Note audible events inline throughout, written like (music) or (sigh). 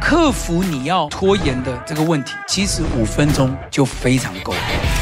克服你要拖延的这个问题，其实五分钟就非常够了。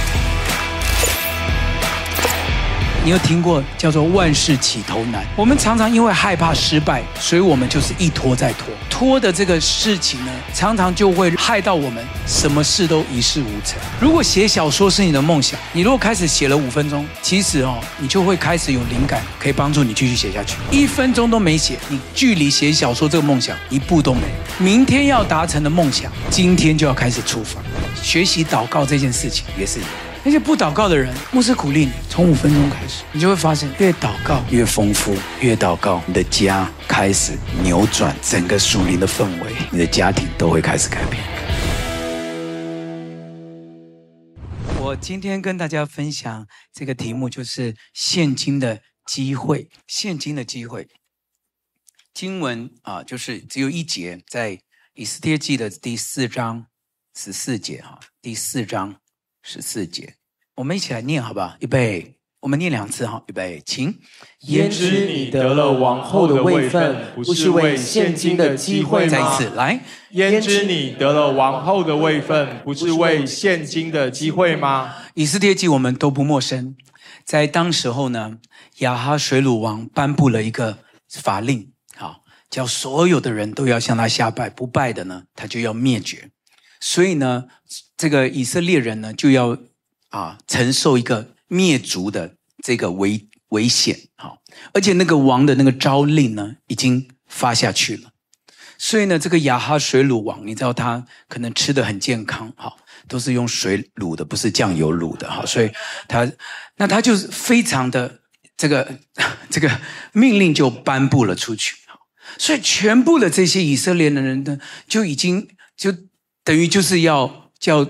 你有听过叫做万事起头难？我们常常因为害怕失败，所以我们就是一拖再拖。拖的这个事情呢，常常就会害到我们，什么事都一事无成。如果写小说是你的梦想，你如果开始写了五分钟，其实哦，你就会开始有灵感，可以帮助你继续写下去。一分钟都没写，你距离写小说这个梦想一步都没。明天要达成的梦想，今天就要开始出发。学习祷告这件事情也是一样。那些不祷告的人，牧师鼓励你从五分钟开始，你就会发现越祷告越丰富，越祷告你的家开始扭转整个属灵的氛围，你的家庭都会开始改变。我今天跟大家分享这个题目就是现今的机会，现今的机会。经文啊，就是只有一节，在以斯帖记的第四章十四节哈，第四章。十四节，我们一起来念好不好？预备，我们念两次哈。预备，请。焉知你得了王后的位分，不是为现今的机会吗？再一次来。焉知你得了王后的位分，不是为现今的机会吗？以色列记我们都不陌生，在当时候呢，亚哈水鲁王颁布了一个法令，好，叫所有的人都要向他下拜，不拜的呢，他就要灭绝。所以呢，这个以色列人呢，就要啊承受一个灭族的这个危危险，好，而且那个王的那个诏令呢，已经发下去了。所以呢，这个亚哈水鲁王，你知道他可能吃的很健康，好，都是用水卤的，不是酱油卤的，好，所以他那他就是非常的这个 (laughs) 这个命令就颁布了出去，所以全部的这些以色列的人呢，就已经就。等于就是要叫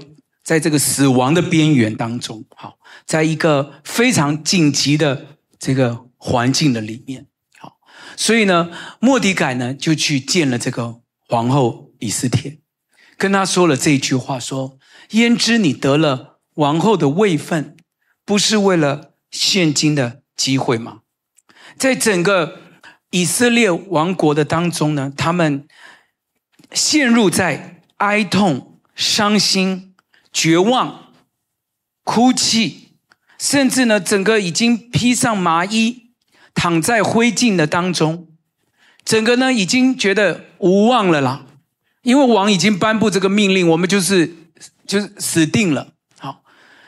在这个死亡的边缘当中，好，在一个非常紧急的这个环境的里面，好，所以呢，莫迪改呢就去见了这个皇后以斯帖，跟他说了这一句话：说，焉知你得了王后的位分，不是为了现今的机会吗？在整个以色列王国的当中呢，他们陷入在。哀痛、伤心、绝望、哭泣，甚至呢，整个已经披上麻衣，躺在灰烬的当中，整个呢已经觉得无望了啦。因为王已经颁布这个命令，我们就是就是死定了。好，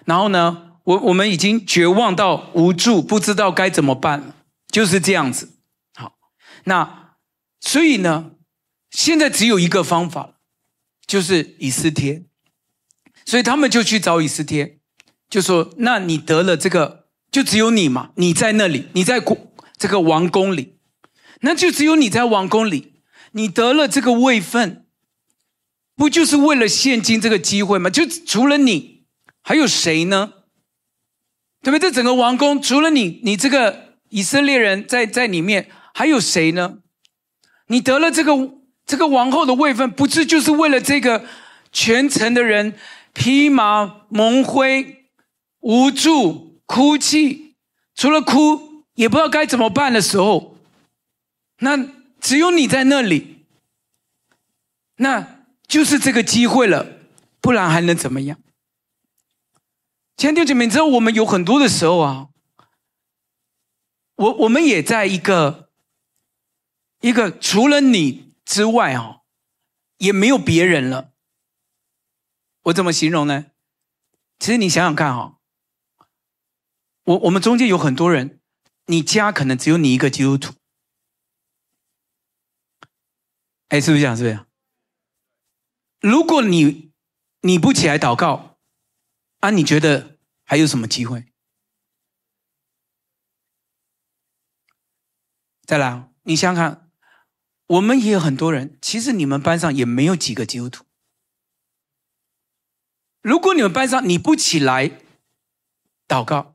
然后呢，我我们已经绝望到无助，不知道该怎么办，就是这样子。好，那所以呢，现在只有一个方法。就是以斯帖，所以他们就去找以斯帖，就说：“那你得了这个，就只有你嘛，你在那里，你在这个王宫里，那就只有你在王宫里，你得了这个位分，不就是为了现今这个机会吗？就除了你，还有谁呢？对不对？这整个王宫除了你，你这个以色列人在在里面，还有谁呢？你得了这个。”这个王后的位分，不是就是为了这个全城的人披麻蒙灰、无助、哭泣，除了哭也不知道该怎么办的时候，那只有你在那里，那就是这个机会了，不然还能怎么样？前弟兄姐妹，你知道我们有很多的时候啊，我我们也在一个一个除了你。之外，啊，也没有别人了。我怎么形容呢？其实你想想看，哈，我我们中间有很多人，你家可能只有你一个基督徒，哎，是不是这样？是不是？如果你你不起来祷告，啊，你觉得还有什么机会？再来，你想想看。我们也有很多人，其实你们班上也没有几个基督徒。如果你们班上你不起来祷告，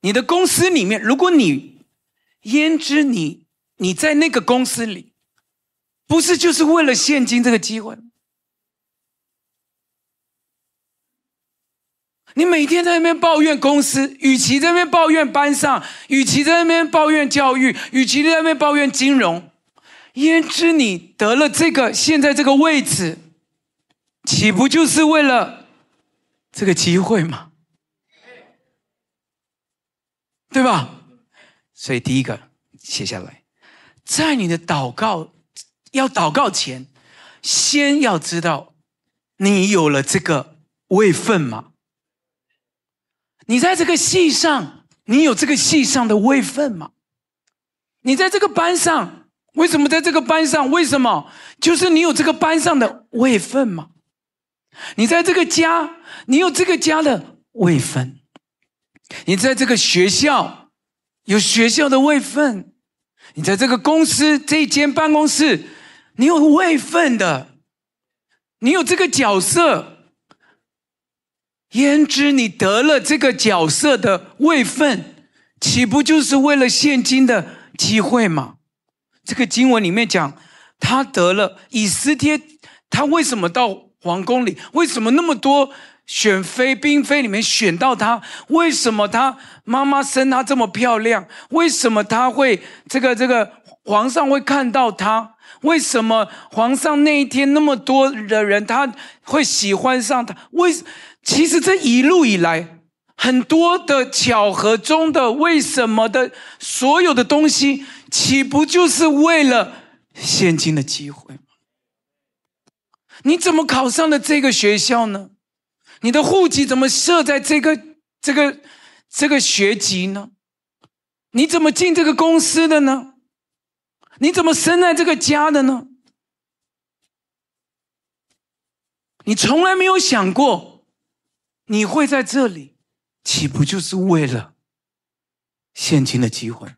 你的公司里面，如果你焉知你你在那个公司里，不是就是为了现金这个机会？你每天在那边抱怨公司，与其在那边抱怨班上，与其在那边抱怨教育，与其在那边抱怨金融，焉知你得了这个现在这个位置，岂不就是为了这个机会吗？对吧？所以第一个写下来，在你的祷告要祷告前，先要知道你有了这个位分吗？你在这个戏上，你有这个戏上的位分吗？你在这个班上，为什么在这个班上？为什么？就是你有这个班上的位分吗？你在这个家，你有这个家的位分。你在这个学校有学校的位分，你在这个公司这一间办公室，你有位分的，你有这个角色。焉知你得了这个角色的位分，岂不就是为了现今的机会吗？这个经文里面讲，他得了以斯帖，他为什么到皇宫里？为什么那么多？选妃、嫔妃里面选到她，为什么她妈妈生她这么漂亮？为什么她会这个这个皇上会看到她？为什么皇上那一天那么多的人他会喜欢上她？为其实这一路以来很多的巧合中的为什么的所有的东西，岂不就是为了现今的机会？你怎么考上了这个学校呢？你的户籍怎么设在这个这个这个学籍呢？你怎么进这个公司的呢？你怎么生在这个家的呢？你从来没有想过你会在这里，岂不就是为了现今的机会？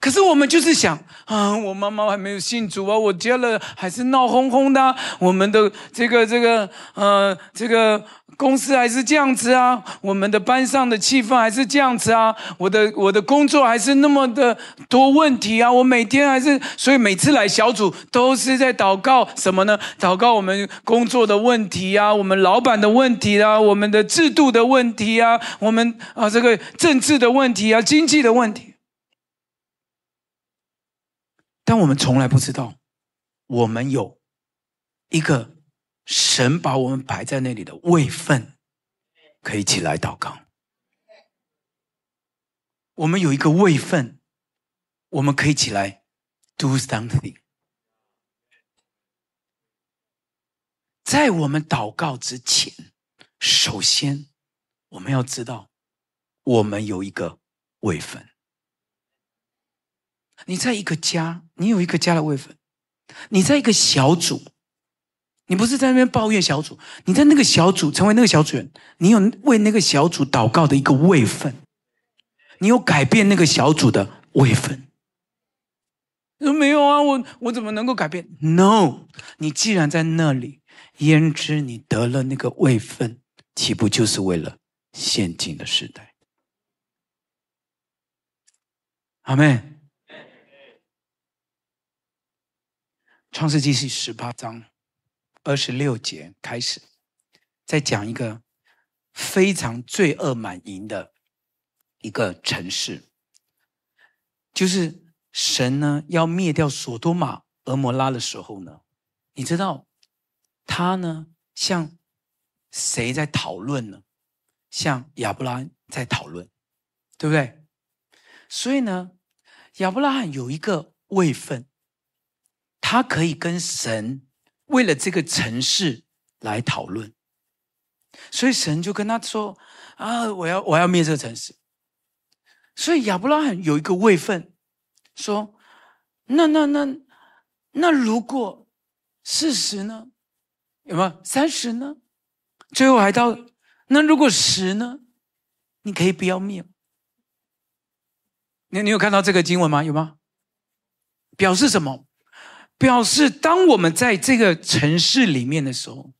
可是我们就是想啊，我妈妈还没有信主啊，我家了还是闹哄哄的，我们的这个这个呃这个公司还是这样子啊，我们的班上的气氛还是这样子啊，我的我的工作还是那么的多问题啊，我每天还是，所以每次来小组都是在祷告什么呢？祷告我们工作的问题啊，我们老板的问题啊，我们的制度的问题啊，我们啊这个政治的问题啊，经济的问题。但我们从来不知道，我们有一个神把我们摆在那里的位分，可以起来祷告。我们有一个位分，我们可以起来 do something。在我们祷告之前，首先我们要知道，我们有一个位分。你在一个家，你有一个家的位分；你在一个小组，你不是在那边抱怨小组，你在那个小组成为那个小组员，你有为那个小组祷告的一个位分，你有改变那个小组的位分。说没有啊，我我怎么能够改变？No，你既然在那里，焉知你得了那个位分，岂不就是为了现今的时代？阿妹。创世纪是十八章二十六节开始，在讲一个非常罪恶满盈的一个城市，就是神呢要灭掉所多玛、俄摩拉的时候呢，你知道他呢向谁在讨论呢？向亚伯拉罕在讨论，对不对？所以呢，亚伯拉罕有一个位分。他可以跟神为了这个城市来讨论，所以神就跟他说：“啊，我要我要灭这个城市。”所以亚伯拉罕有一个位分，说：“那那那那如果四十呢？有没有三十呢？最后还到那如果十呢？你可以不要灭。你你有看到这个经文吗？有吗？表示什么？表示，当我们在这个城市里面的时候，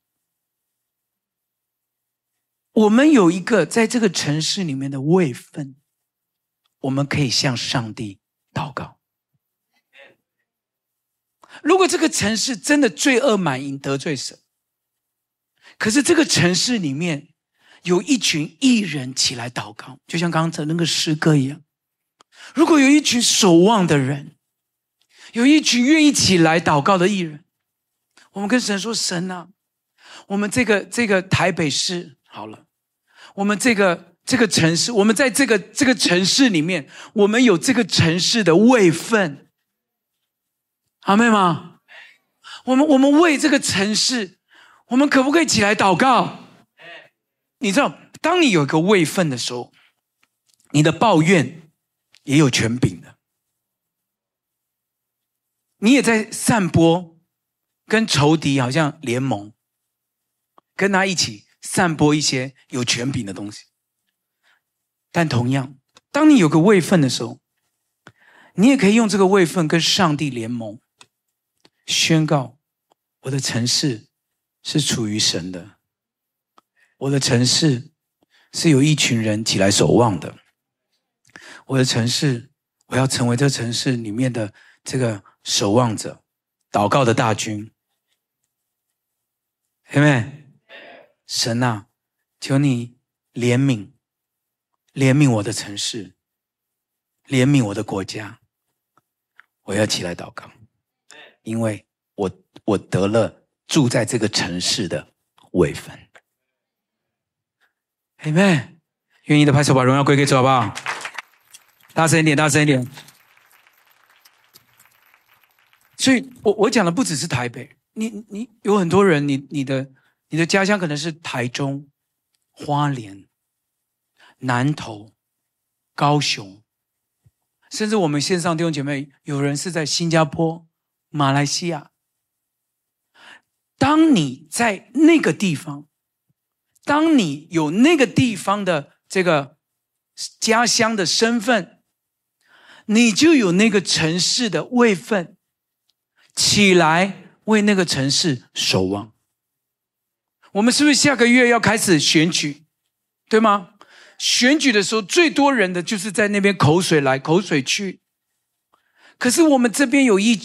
我们有一个在这个城市里面的位分，我们可以向上帝祷告。如果这个城市真的罪恶满盈，得罪神，可是这个城市里面有一群艺人起来祷告，就像刚才那个诗歌一样，如果有一群守望的人，有一群愿意起来祷告的艺人，我们跟神说：“神啊，我们这个这个台北市好了，我们这个这个城市，我们在这个这个城市里面，我们有这个城市的位分，阿们吗？我们我们为这个城市，我们可不可以起来祷告？你知道，当你有一个位分的时候，你的抱怨也有权柄的。”你也在散播，跟仇敌好像联盟，跟他一起散播一些有权柄的东西。但同样，当你有个位份的时候，你也可以用这个位份跟上帝联盟，宣告我的城市是属于神的，我的城市是有一群人起来守望的，我的城市，我要成为这城市里面的这个。守望者，祷告的大军，阿们，神啊，求你怜悯，怜悯我的城市，怜悯我的国家，我要起来祷告，因为我我得了住在这个城市的位分，阿们，愿意的拍手把荣耀归给主，好不好？大声一点，大声一点。所以我我讲的不只是台北，你你有很多人，你你的你的家乡可能是台中、花莲、南投、高雄，甚至我们线上弟兄姐妹有人是在新加坡、马来西亚。当你在那个地方，当你有那个地方的这个家乡的身份，你就有那个城市的位分。起来为那个城市守望。我们是不是下个月要开始选举，对吗？选举的时候，最多人的就是在那边口水来口水去。可是我们这边有一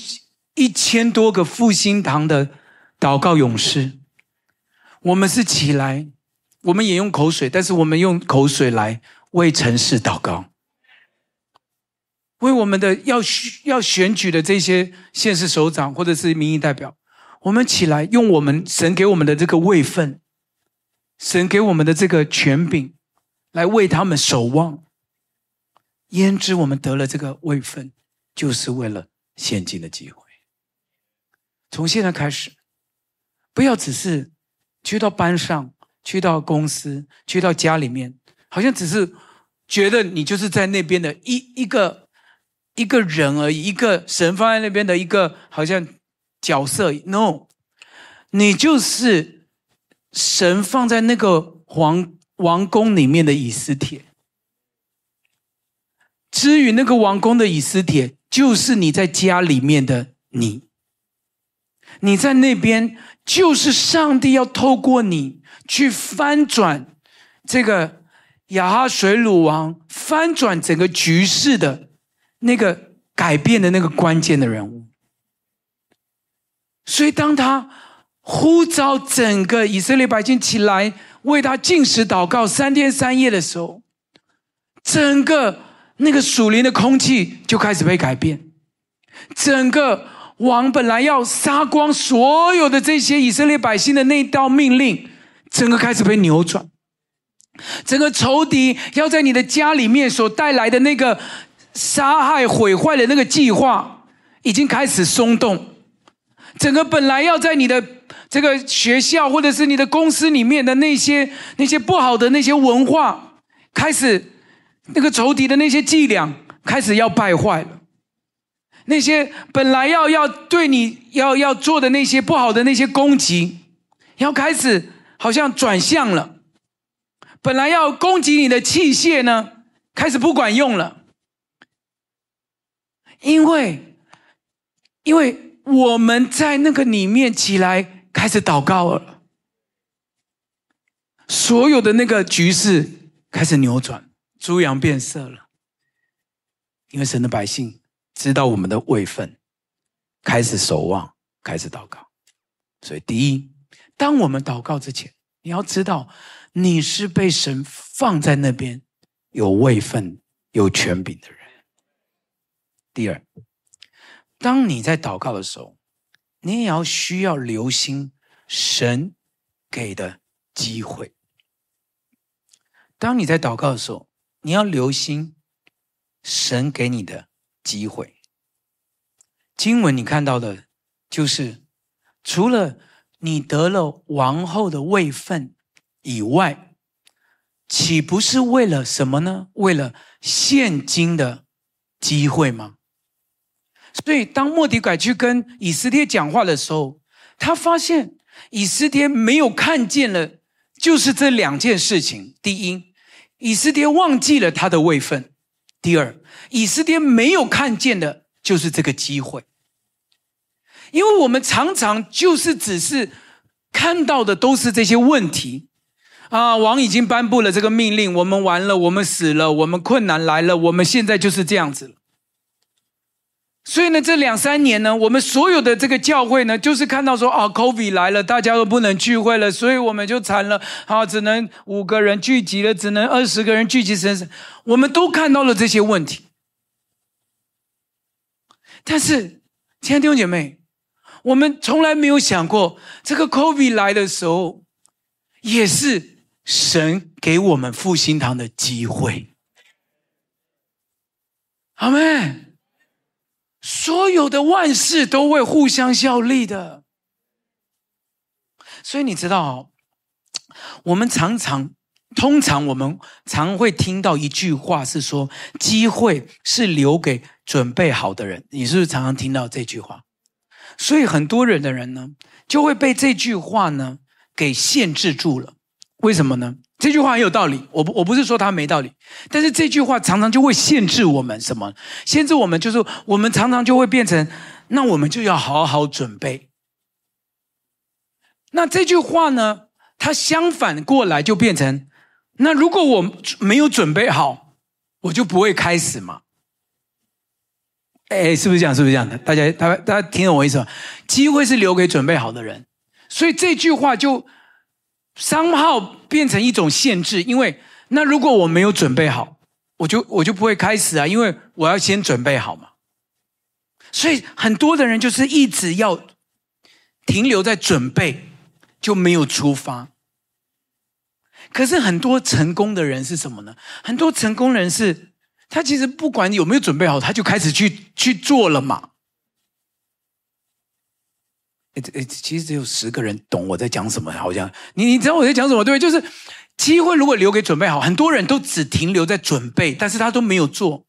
一千多个复兴堂的祷告勇士，我们是起来，我们也用口水，但是我们用口水来为城市祷告。为我们的要要选举的这些县市首长或者是民意代表，我们起来用我们神给我们的这个位分，神给我们的这个权柄，来为他们守望。焉知我们得了这个位分，就是为了现今的机会。从现在开始，不要只是去到班上，去到公司，去到家里面，好像只是觉得你就是在那边的一一个。一个人而已，一个神放在那边的一个好像角色。No，你就是神放在那个皇王宫里面的以斯帖。至于那个王宫的以斯帖，就是你在家里面的你。你在那边，就是上帝要透过你去翻转这个亚哈水鲁王，翻转整个局势的。那个改变的那个关键的人物，所以当他呼召整个以色列百姓起来为他进食祷告三天三夜的时候，整个那个属灵的空气就开始被改变，整个王本来要杀光所有的这些以色列百姓的那道命令，整个开始被扭转，整个仇敌要在你的家里面所带来的那个。杀害毁坏的那个计划已经开始松动，整个本来要在你的这个学校或者是你的公司里面的那些那些不好的那些文化，开始那个仇敌的那些伎俩开始要败坏了，那些本来要要对你要要做的那些不好的那些攻击，要开始好像转向了，本来要攻击你的器械呢，开始不管用了。因为，因为我们在那个里面起来开始祷告了，所有的那个局势开始扭转，猪羊变色了。因为神的百姓知道我们的位分，开始守望，开始祷告。所以，第一，当我们祷告之前，你要知道你是被神放在那边有位分、有权柄的人。第二，当你在祷告的时候，你也要需要留心神给的机会。当你在祷告的时候，你要留心神给你的机会。经文你看到的，就是除了你得了王后的位分以外，岂不是为了什么呢？为了现今的机会吗？所以，当莫迪改去跟以斯帖讲话的时候，他发现以斯帖没有看见了，就是这两件事情：第一，以斯帖忘记了他的位分；第二，以斯帖没有看见的，就是这个机会。因为我们常常就是只是看到的都是这些问题。啊！王已经颁布了这个命令，我们完了，我们死了，我们困难来了，我们现在就是这样子了。所以呢，这两三年呢，我们所有的这个教会呢，就是看到说啊，COVID 来了，大家都不能聚会了，所以我们就惨了，啊，只能五个人聚集了，只能二十个人聚集神神，我们都看到了这些问题。但是，亲爱的弟兄姐妹，我们从来没有想过，这个 COVID 来的时候，也是。神给我们复兴堂的机会，阿们，所有的万事都会互相效力的。所以你知道，我们常常、通常我们常会听到一句话是说：“机会是留给准备好的人。”你是不是常常听到这句话？所以很多人的人呢，就会被这句话呢给限制住了。为什么呢？这句话很有道理，我不我不是说它没道理，但是这句话常常就会限制我们什么？限制我们就是我们常常就会变成，那我们就要好好准备。那这句话呢，它相反过来就变成，那如果我没有准备好，我就不会开始嘛。哎，是不是这样？是不是这样的？大家大家大家听懂我意思吗？机会是留给准备好的人，所以这句话就。商号变成一种限制，因为那如果我没有准备好，我就我就不会开始啊，因为我要先准备好嘛。所以很多的人就是一直要停留在准备，就没有出发。可是很多成功的人是什么呢？很多成功人是，他其实不管有没有准备好，他就开始去去做了嘛。诶诶，其实只有十个人懂我在讲什么，好像你你知道我在讲什么对？就是机会如果留给准备好，很多人都只停留在准备，但是他都没有做。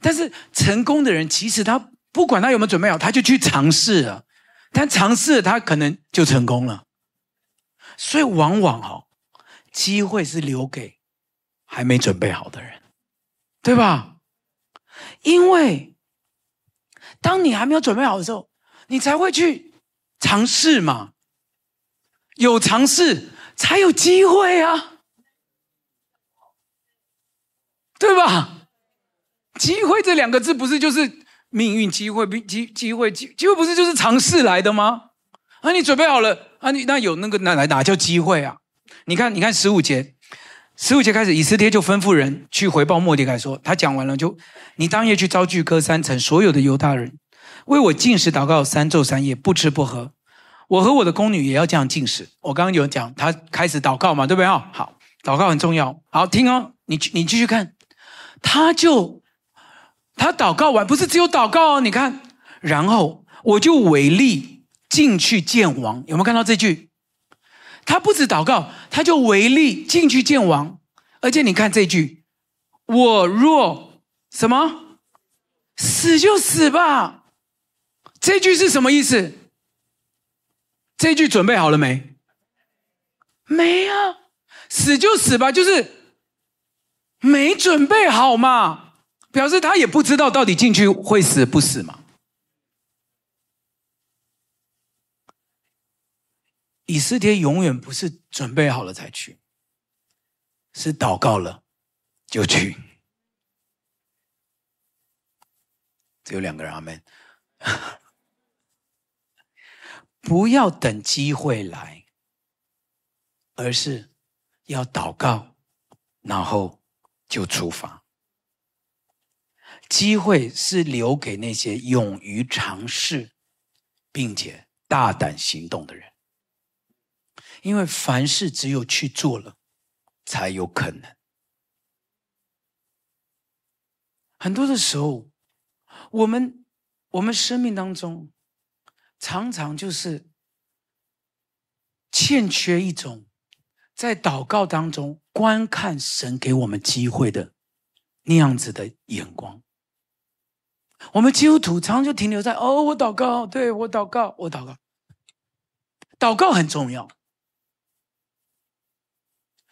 但是成功的人，其实他不管他有没有准备好，他就去尝试了，但尝试了他可能就成功了。所以往往哈，机会是留给还没准备好的人，对吧？因为当你还没有准备好的时候，你才会去。尝试嘛，有尝试才有机会啊，对吧？机会这两个字不是就是命运机会？机机会机机会不是就是尝试来的吗？啊，你准备好了啊？你那有那个哪来哪叫机会啊？你看，你看十五节，十五节开始，以斯帖就吩咐人去回报末底改说，他讲完了就，你当夜去招聚各三城所有的犹大人。为我禁食祷告三昼三夜，不吃不喝。我和我的宫女也要这样禁食。我刚刚有讲，他开始祷告嘛，对不对？好，祷告很重要。好，听哦，你你继续看。他就他祷告完，不是只有祷告哦。你看，然后我就违例进去见王。有没有看到这句？他不止祷告，他就违例进去见王。而且你看这句：我若什么死就死吧。这句是什么意思？这句准备好了没？没啊，死就死吧，就是没准备好嘛，表示他也不知道到底进去会死不死嘛。以斯帖永远不是准备好了才去，是祷告了就去。只有两个人，阿门。不要等机会来，而是要祷告，然后就出发。机会是留给那些勇于尝试，并且大胆行动的人。因为凡事只有去做了，才有可能。很多的时候，我们我们生命当中，常常就是欠缺一种在祷告当中观看神给我们机会的那样子的眼光。我们基督徒常常就停留在哦，我祷告，对，我祷告，我祷告。祷告很重要，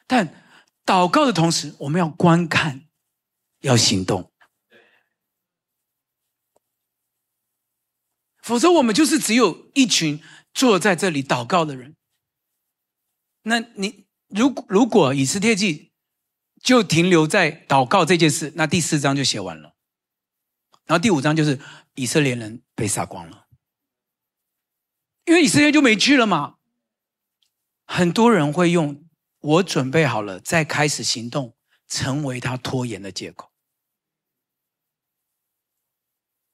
但祷告的同时，我们要观看，要行动。否则，我们就是只有一群坐在这里祷告的人。那你如果如果以斯帖记就停留在祷告这件事，那第四章就写完了。然后第五章就是以色列人被杀光了，因为以色列就没去了嘛。很多人会用“我准备好了再开始行动”成为他拖延的借口。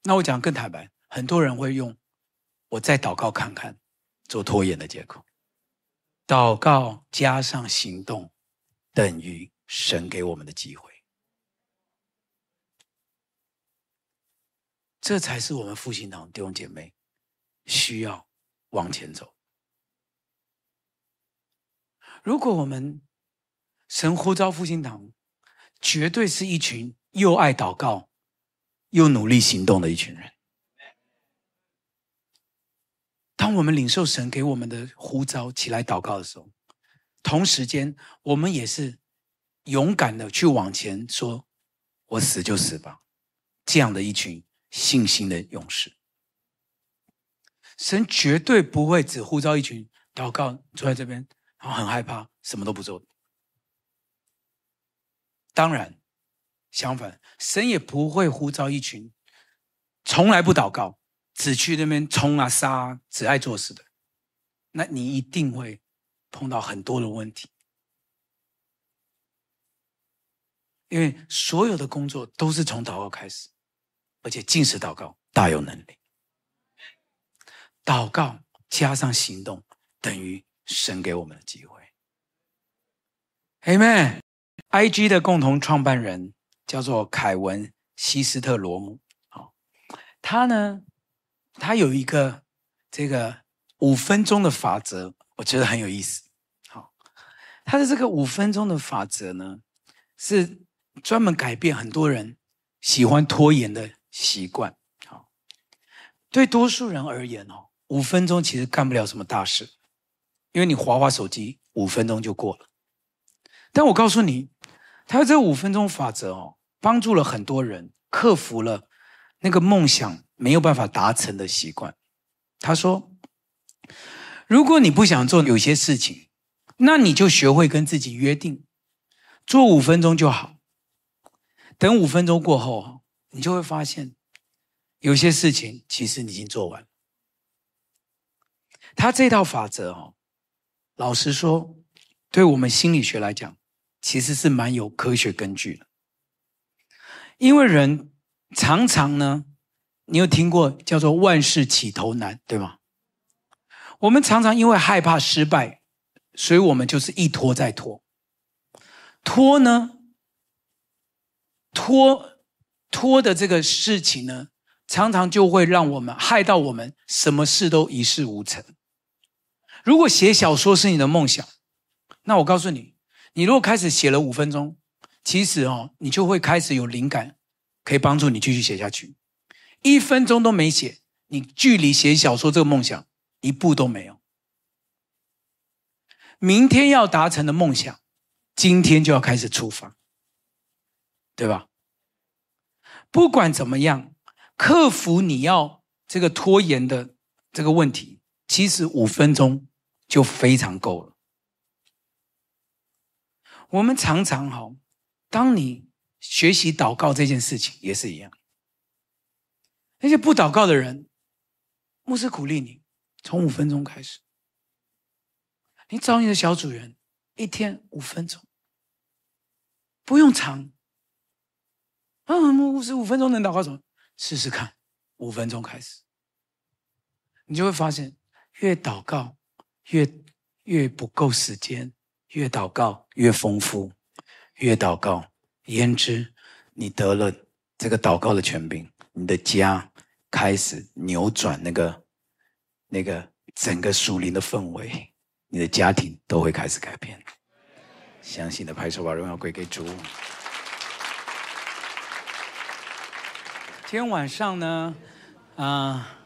那我讲更坦白，很多人会用“我再祷告看看”做拖延的借口。祷告加上行动，等于神给我们的机会。这才是我们复兴堂弟兄姐妹需要往前走。如果我们神呼召复兴堂，绝对是一群又爱祷告又努力行动的一群人。当我们领受神给我们的呼召起来祷告的时候，同时间我们也是勇敢的去往前说：“我死就死吧。”这样的一群。信心的勇士，神绝对不会只呼召一群祷告坐在这边，然后很害怕，什么都不做。当然，相反，神也不会呼召一群从来不祷告、只去那边冲啊杀、只爱做事的。那你一定会碰到很多的问题，因为所有的工作都是从祷告开始。而且禁食祷告大有能力，祷告加上行动等于神给我们的机会。Amen。IG 的共同创办人叫做凯文希斯特罗姆，好，他呢，他有一个这个五分钟的法则，我觉得很有意思。好，他的这个五分钟的法则呢，是专门改变很多人喜欢拖延的。习惯，好，对多数人而言哦，五分钟其实干不了什么大事，因为你划划手机，五分钟就过了。但我告诉你，他这五分钟法则哦，帮助了很多人克服了那个梦想没有办法达成的习惯。他说，如果你不想做有些事情，那你就学会跟自己约定，做五分钟就好。等五分钟过后。你就会发现，有些事情其实你已经做完。他这套法则哦，老实说，对我们心理学来讲，其实是蛮有科学根据的。因为人常常呢，你有听过叫做“万事起头难”，对吗？我们常常因为害怕失败，所以我们就是一拖再拖。拖呢，拖。拖的这个事情呢，常常就会让我们害到我们，什么事都一事无成。如果写小说是你的梦想，那我告诉你，你如果开始写了五分钟，其实哦，你就会开始有灵感，可以帮助你继续写下去。一分钟都没写，你距离写小说这个梦想一步都没有。明天要达成的梦想，今天就要开始出发，对吧？不管怎么样，克服你要这个拖延的这个问题，其实五分钟就非常够了。我们常常哈，当你学习祷告这件事情也是一样。那些不祷告的人，牧师鼓励你从五分钟开始，你找你的小组员，一天五分钟，不用长。嗯，牧师五分钟能祷告什么？试试看，五分钟开始，你就会发现，越祷告越越不够时间，越祷告越丰富，越祷告，焉知你得了这个祷告的权柄，你的家开始扭转那个那个整个属灵的氛围，你的家庭都会开始改变。相信的拍手，把荣耀归给主。今天晚上呢，啊、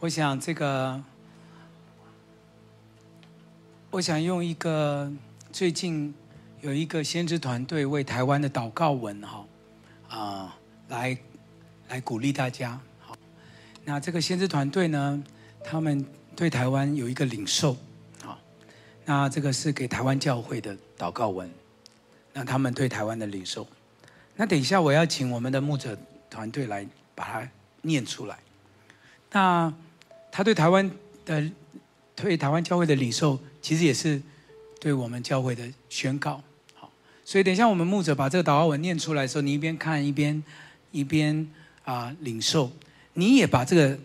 我想这个，我想用一个最近有一个先知团队为台湾的祷告文哈，啊、来来鼓励大家。那这个先知团队呢，他们对台湾有一个领受，好，那这个是给台湾教会的祷告文，那他们对台湾的领受，那等一下我要请我们的牧者。团队来把它念出来。那他对台湾的、对台湾教会的领受，其实也是对我们教会的宣告。好，所以等一下我们牧者把这个祷告文念出来的时候，你一边看一边一边啊领受。你也把这个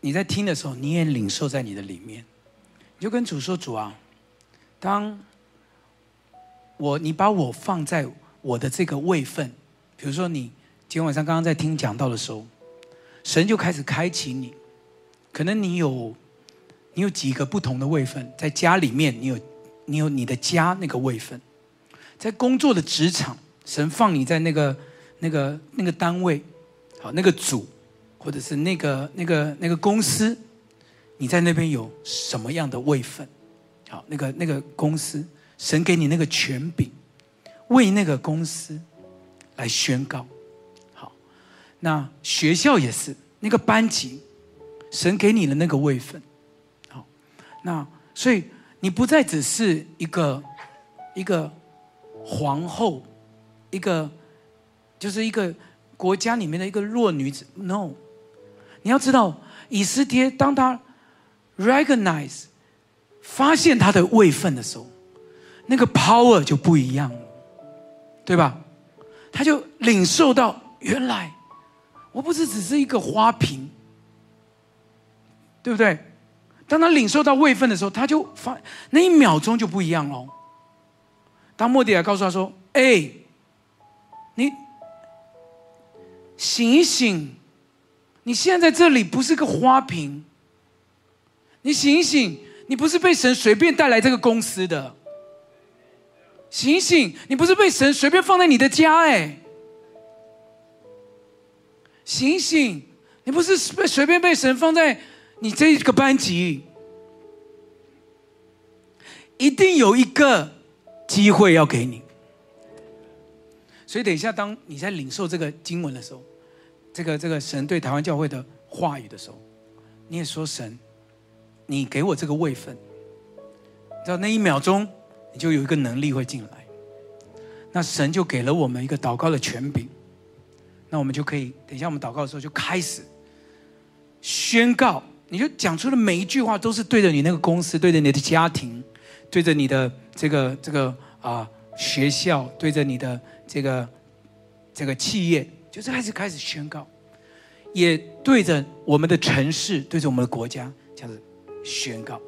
你在听的时候，你也领受在你的里面。你就跟主说：“主啊，当我你把我放在我的这个位分，比如说你。”今天晚上刚刚在听讲道的时候，神就开始开启你，可能你有你有几个不同的位分，在家里面你有你有你的家那个位分，在工作的职场，神放你在那个那个那个单位，好那个组，或者是那个那个那个公司，你在那边有什么样的位分？好，那个那个公司，神给你那个权柄，为那个公司来宣告。好那学校也是那个班级，神给你的那个位分，好，那所以你不再只是一个一个皇后，一个就是一个国家里面的一个弱女子，no，你要知道，以斯帖当他 recognize 发现他的位分的时候，那个 power 就不一样了，对吧？他就领受到原来。我不是只是一个花瓶，对不对？当他领受到位分的时候，他就发那一秒钟就不一样了。当莫底改告诉他说：“哎，你醒一醒，你现在在这里不是个花瓶，你醒醒，你不是被神随便带来这个公司的，醒醒，你不是被神随便放在你的家，哎。”醒醒！你不是被随便被神放在你这个班级，一定有一个机会要给你。所以等一下，当你在领受这个经文的时候，这个这个神对台湾教会的话语的时候，你也说神，你给我这个位分，你知道那一秒钟，你就有一个能力会进来，那神就给了我们一个祷告的权柄。那我们就可以等一下，我们祷告的时候就开始宣告，你就讲出的每一句话都是对着你那个公司，对着你的家庭，对着你的这个这个啊、学校，对着你的这个这个企业，就是开始开始宣告，也对着我们的城市，对着我们的国家，这样子宣告，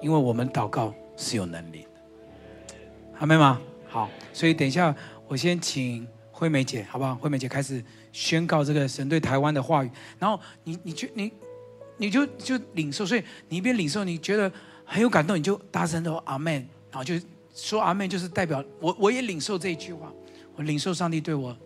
因为我们祷告是有能力的，好没吗？好，所以等一下我先请。惠美姐，好不好？惠美姐开始宣告这个神对台湾的话语，然后你，你就你，你就就领受，所以你一边领受，你觉得很有感动，你就大声的说阿门，然后就说阿门，就是代表我我也领受这一句话，我领受上帝对我、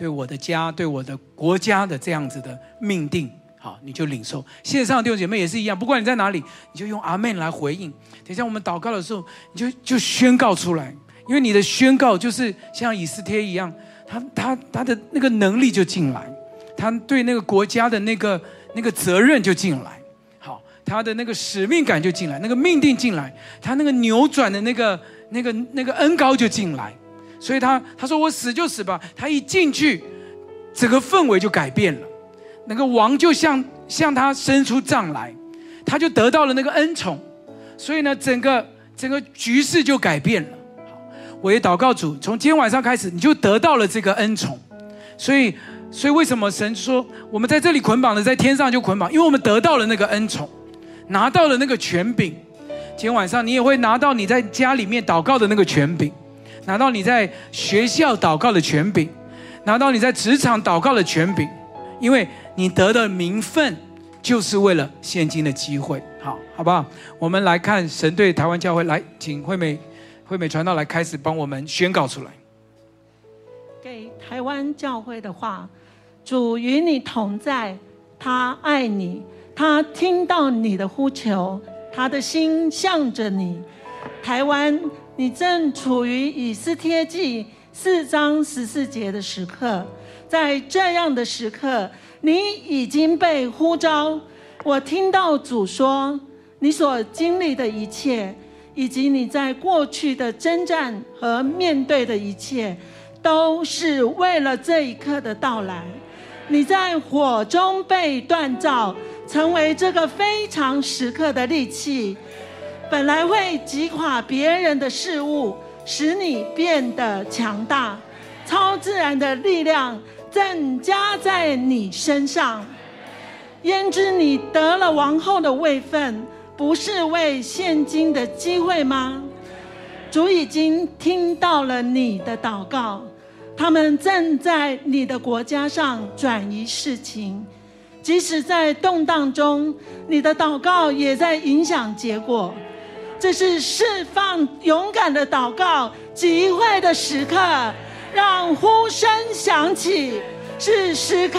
对我的家、对我的国家的这样子的命定，好，你就领受。线上的弟兄姐妹也是一样，不管你在哪里，你就用阿门来回应。等一下我们祷告的时候，你就就宣告出来，因为你的宣告就是像以斯帖一样。他他他的那个能力就进来，他对那个国家的那个那个责任就进来，好，他的那个使命感就进来，那个命定进来，他那个扭转的那个那个那个恩膏就进来，所以他他说我死就死吧，他一进去，整个氛围就改变了，那个王就向向他伸出杖来，他就得到了那个恩宠，所以呢，整个整个局势就改变了。我也祷告主，从今天晚上开始，你就得到了这个恩宠，所以，所以为什么神说我们在这里捆绑的，在天上就捆绑？因为我们得到了那个恩宠，拿到了那个权柄。今天晚上你也会拿到你在家里面祷告的那个权柄，拿到你在学校祷告的权柄，拿到你在职场祷告的权柄，因为你得的名分就是为了现今的机会。好，好不好？我们来看神对台湾教会，来，请惠美、惠美传道来开始帮我们宣告出来。给台湾教会的话，主与你同在，他爱你，他听到你的呼求，他的心向着你。台湾，你正处于以斯帖记四章十四节的时刻，在这样的时刻，你已经被呼召。我听到主说，你所经历的一切，以及你在过去的征战和面对的一切，都是为了这一刻的到来。你在火中被锻造，成为这个非常时刻的利器，本来会击垮别人的事物，使你变得强大。超自然的力量正加在你身上。焉知你得了王后的位分，不是为现今的机会吗？主已经听到了你的祷告，他们正在你的国家上转移事情，即使在动荡中，你的祷告也在影响结果。这是释放勇敢的祷告集会的时刻，让呼声响起，是时刻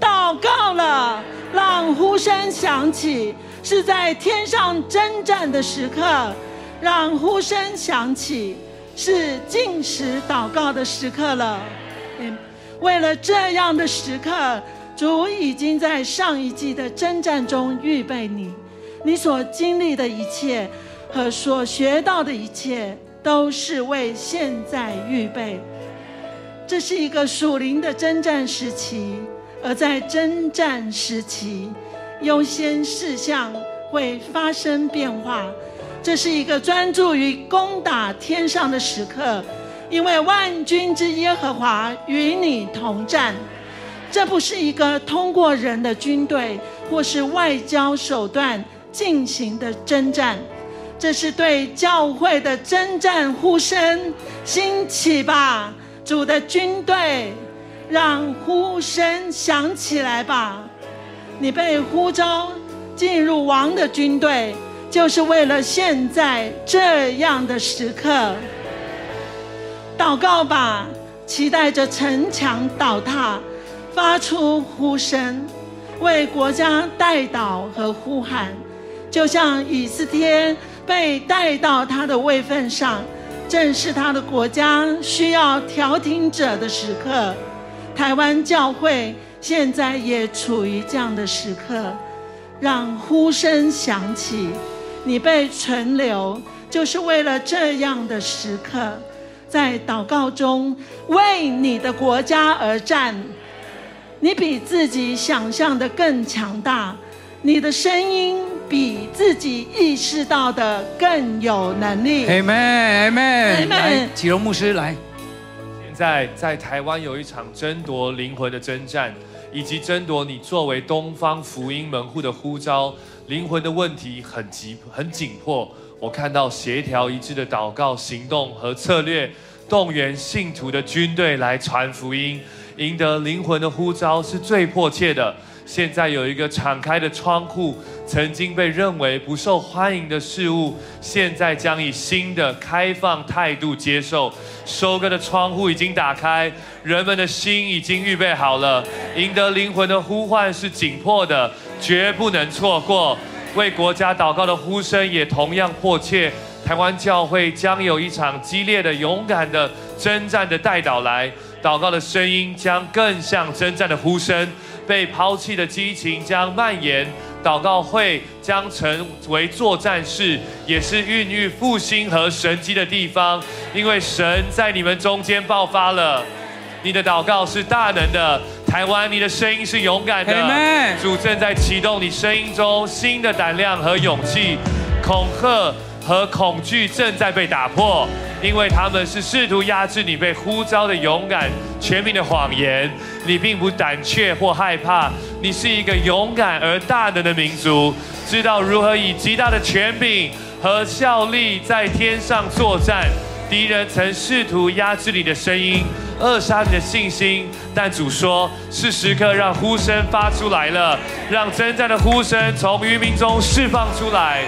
祷告了。让呼声响起，是在天上征战的时刻；让呼声响起，是进食祷告的时刻了。嗯，为了这样的时刻，主已经在上一季的征战中预备你，你所经历的一切和所学到的一切，都是为现在预备。这是一个属灵的征战时期。而在征战时期，优先事项会发生变化。这是一个专注于攻打天上的时刻，因为万军之耶和华与你同战。这不是一个通过人的军队或是外交手段进行的征战，这是对教会的征战呼声。兴起吧，主的军队！让呼声响起来吧！你被呼召进入王的军队，就是为了现在这样的时刻。祷告吧，期待着城墙倒塌，发出呼声，为国家代祷和呼喊，就像以斯帖被带到他的位份上，正是他的国家需要调停者的时刻。台湾教会现在也处于这样的时刻，让呼声响起。你被存留，就是为了这样的时刻，在祷告中为你的国家而战。你比自己想象的更强大，你的声音比自己意识到的更有能力。Amen，Amen。来，启荣牧师来。现在在台湾有一场争夺灵魂的征战，以及争夺你作为东方福音门户的呼召，灵魂的问题很急很紧迫。我看到协调一致的祷告行动和策略，动员信徒的军队来传福音，赢得灵魂的呼召是最迫切的。现在有一个敞开的窗户，曾经被认为不受欢迎的事物，现在将以新的开放态度接受。收割的窗户已经打开，人们的心已经预备好了。赢得灵魂的呼唤是紧迫的，绝不能错过。为国家祷告的呼声也同样迫切。台湾教会将有一场激烈的、勇敢的征战的代祷来，祷告的声音将更像征战的呼声。被抛弃的激情将蔓延，祷告会将成为作战室，也是孕育复兴和神迹的地方。因为神在你们中间爆发了，你的祷告是大能的。台湾，你的声音是勇敢的。主正在启动你声音中新的胆量和勇气，恐吓和恐惧正在被打破。因为他们是试图压制你被呼召的勇敢、全民的谎言。你并不胆怯或害怕，你是一个勇敢而大能的民族，知道如何以极大的权柄和效力在天上作战。敌人曾试图压制你的声音，扼杀你的信心，但主说是时刻让呼声发出来了，让征战的呼声从渔民中释放出来。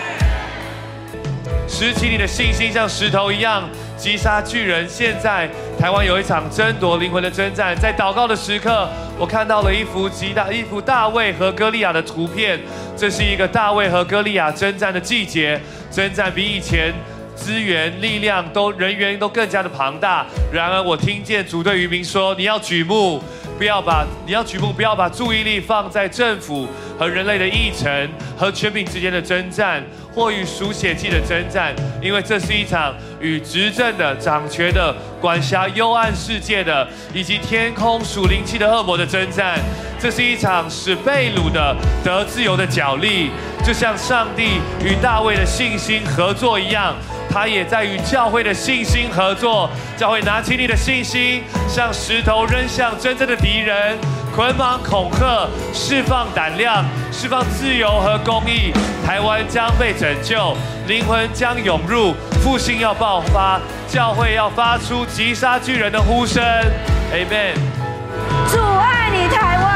拾起你的信心，像石头一样击杀巨人。现在台湾有一场争夺灵魂的征战，在祷告的时刻，我看到了一幅极大一幅大卫和歌利亚的图片。这是一个大卫和歌利亚征战的季节，征战比以前资源、力量都人员都更加的庞大。然而，我听见主对渔民说：“你要举目，不要把你要举目，不要把注意力放在政府和人类的议程和权柄之间的征战。”或与属血气的征战，因为这是一场与执政的、掌权的、管辖幽暗世界的，以及天空属灵气的恶魔的征战。这是一场使被掳的得自由的角力，就像上帝与大卫的信心合作一样，他也在与教会的信心合作。教会拿起你的信心，像石头扔向真正的敌人。捆绑、恐吓、释放胆量、释放自由和公义，台湾将被拯救，灵魂将涌入，复兴要爆发，教会要发出击杀巨人的呼声。Amen。主爱你台湾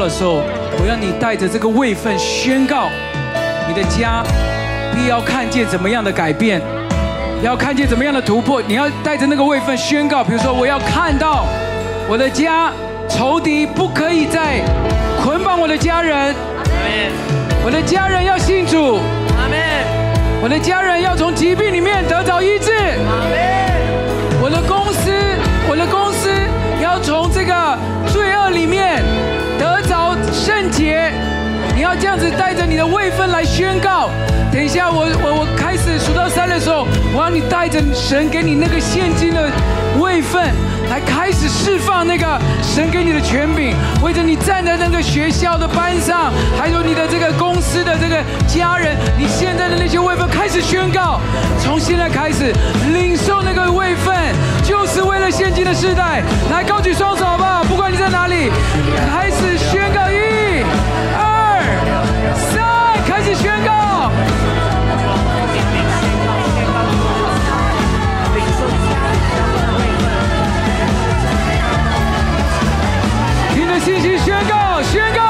告的时候，我要你带着这个位份宣告，你的家必要看见怎么样的改变，要看见怎么样的突破。你要带着那个位份宣告，比如说我要看到我的家仇敌不可以再捆绑我的家人，我的家人要信主。我的家人要从疾病里面得到医治，这样子带着你的位分来宣告。等一下我，我我开始数到三的时候，我要你带着神给你那个现金的位分。来开始释放那个神给你的权柄，为着你站在那个学校的班上，还有你的这个公司的这个家人，你现在的那些位分开始宣告，从现在开始领受那个位分，就是为了现今的世代。来，高举双手好不好？不管你在哪里，开始宣信心宣告，宣告。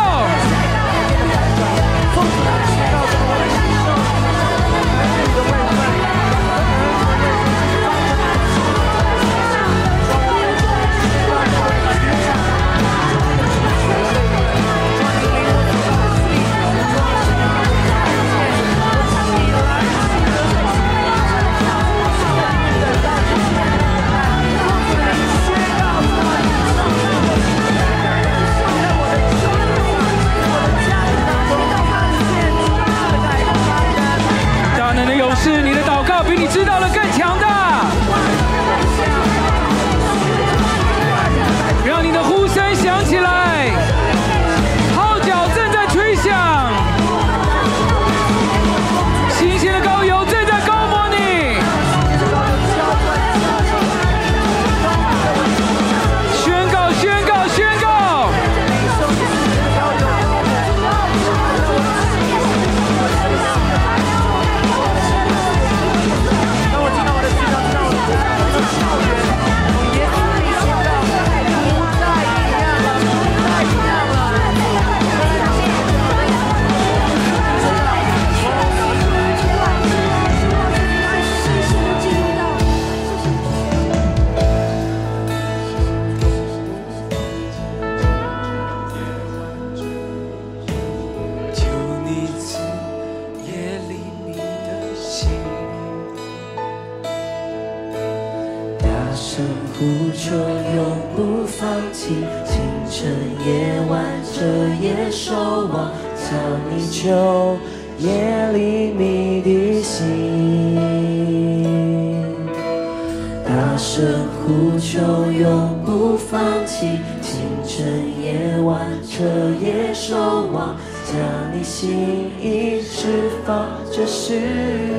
渴望将你心意释放，这是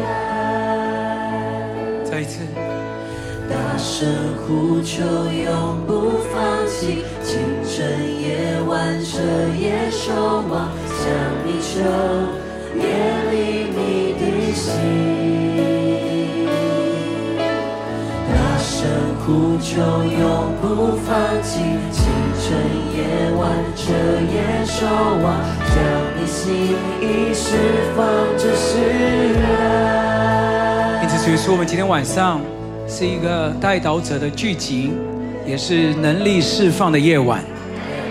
爱。再一次大声呼求，永不放弃。清晨也挽着夜守望，向你求别离你的心。大声呼求，永不放弃。清晨。夜晚彻夜守望，将你心意释放就是。因此所以说我们今天晚上是一个代祷者的聚集，也是能力释放的夜晚。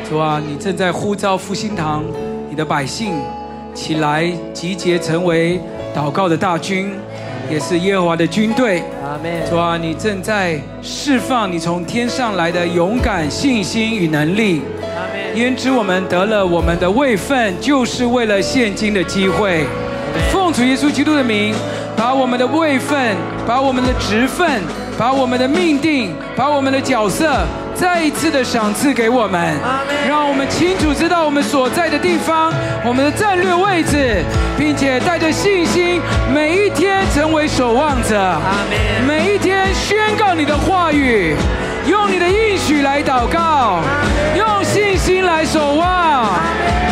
主啊，你正在呼召复兴堂，你的百姓起来集结，成为祷告的大军，也是耶和华的军队。主啊，你正在释放你从天上来的勇敢、信心与能力。因知我们得了我们的位分，就是为了现今的机会。奉主耶稣基督的名。把我们的位分，把我们的职分，把我们的命定，把我们的角色，再一次的赏赐给我们，让我们清楚知道我们所在的地方，我们的战略位置，并且带着信心，每一天成为守望者，每一天宣告你的话语，用你的应许来祷告，用信心来守望，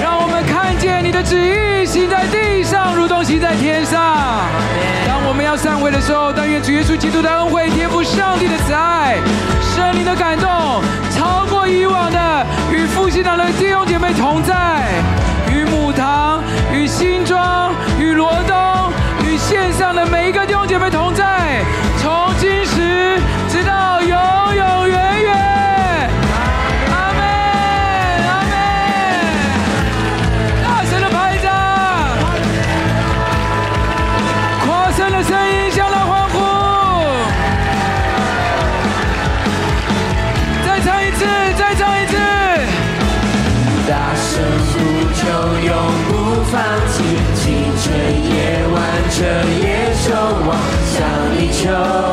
让我们看见你的旨意行在地上，如同行在天上。当我们要散会的时候，但愿主耶稣基督的恩惠、天父上帝的慈爱、圣灵的感动，超过以往的，与复兴堂的弟兄姐妹同在，与母堂、与新庄、与罗东、与线上的每一个弟兄姐妹同在，从今时直到永远。这野兽望，向你求。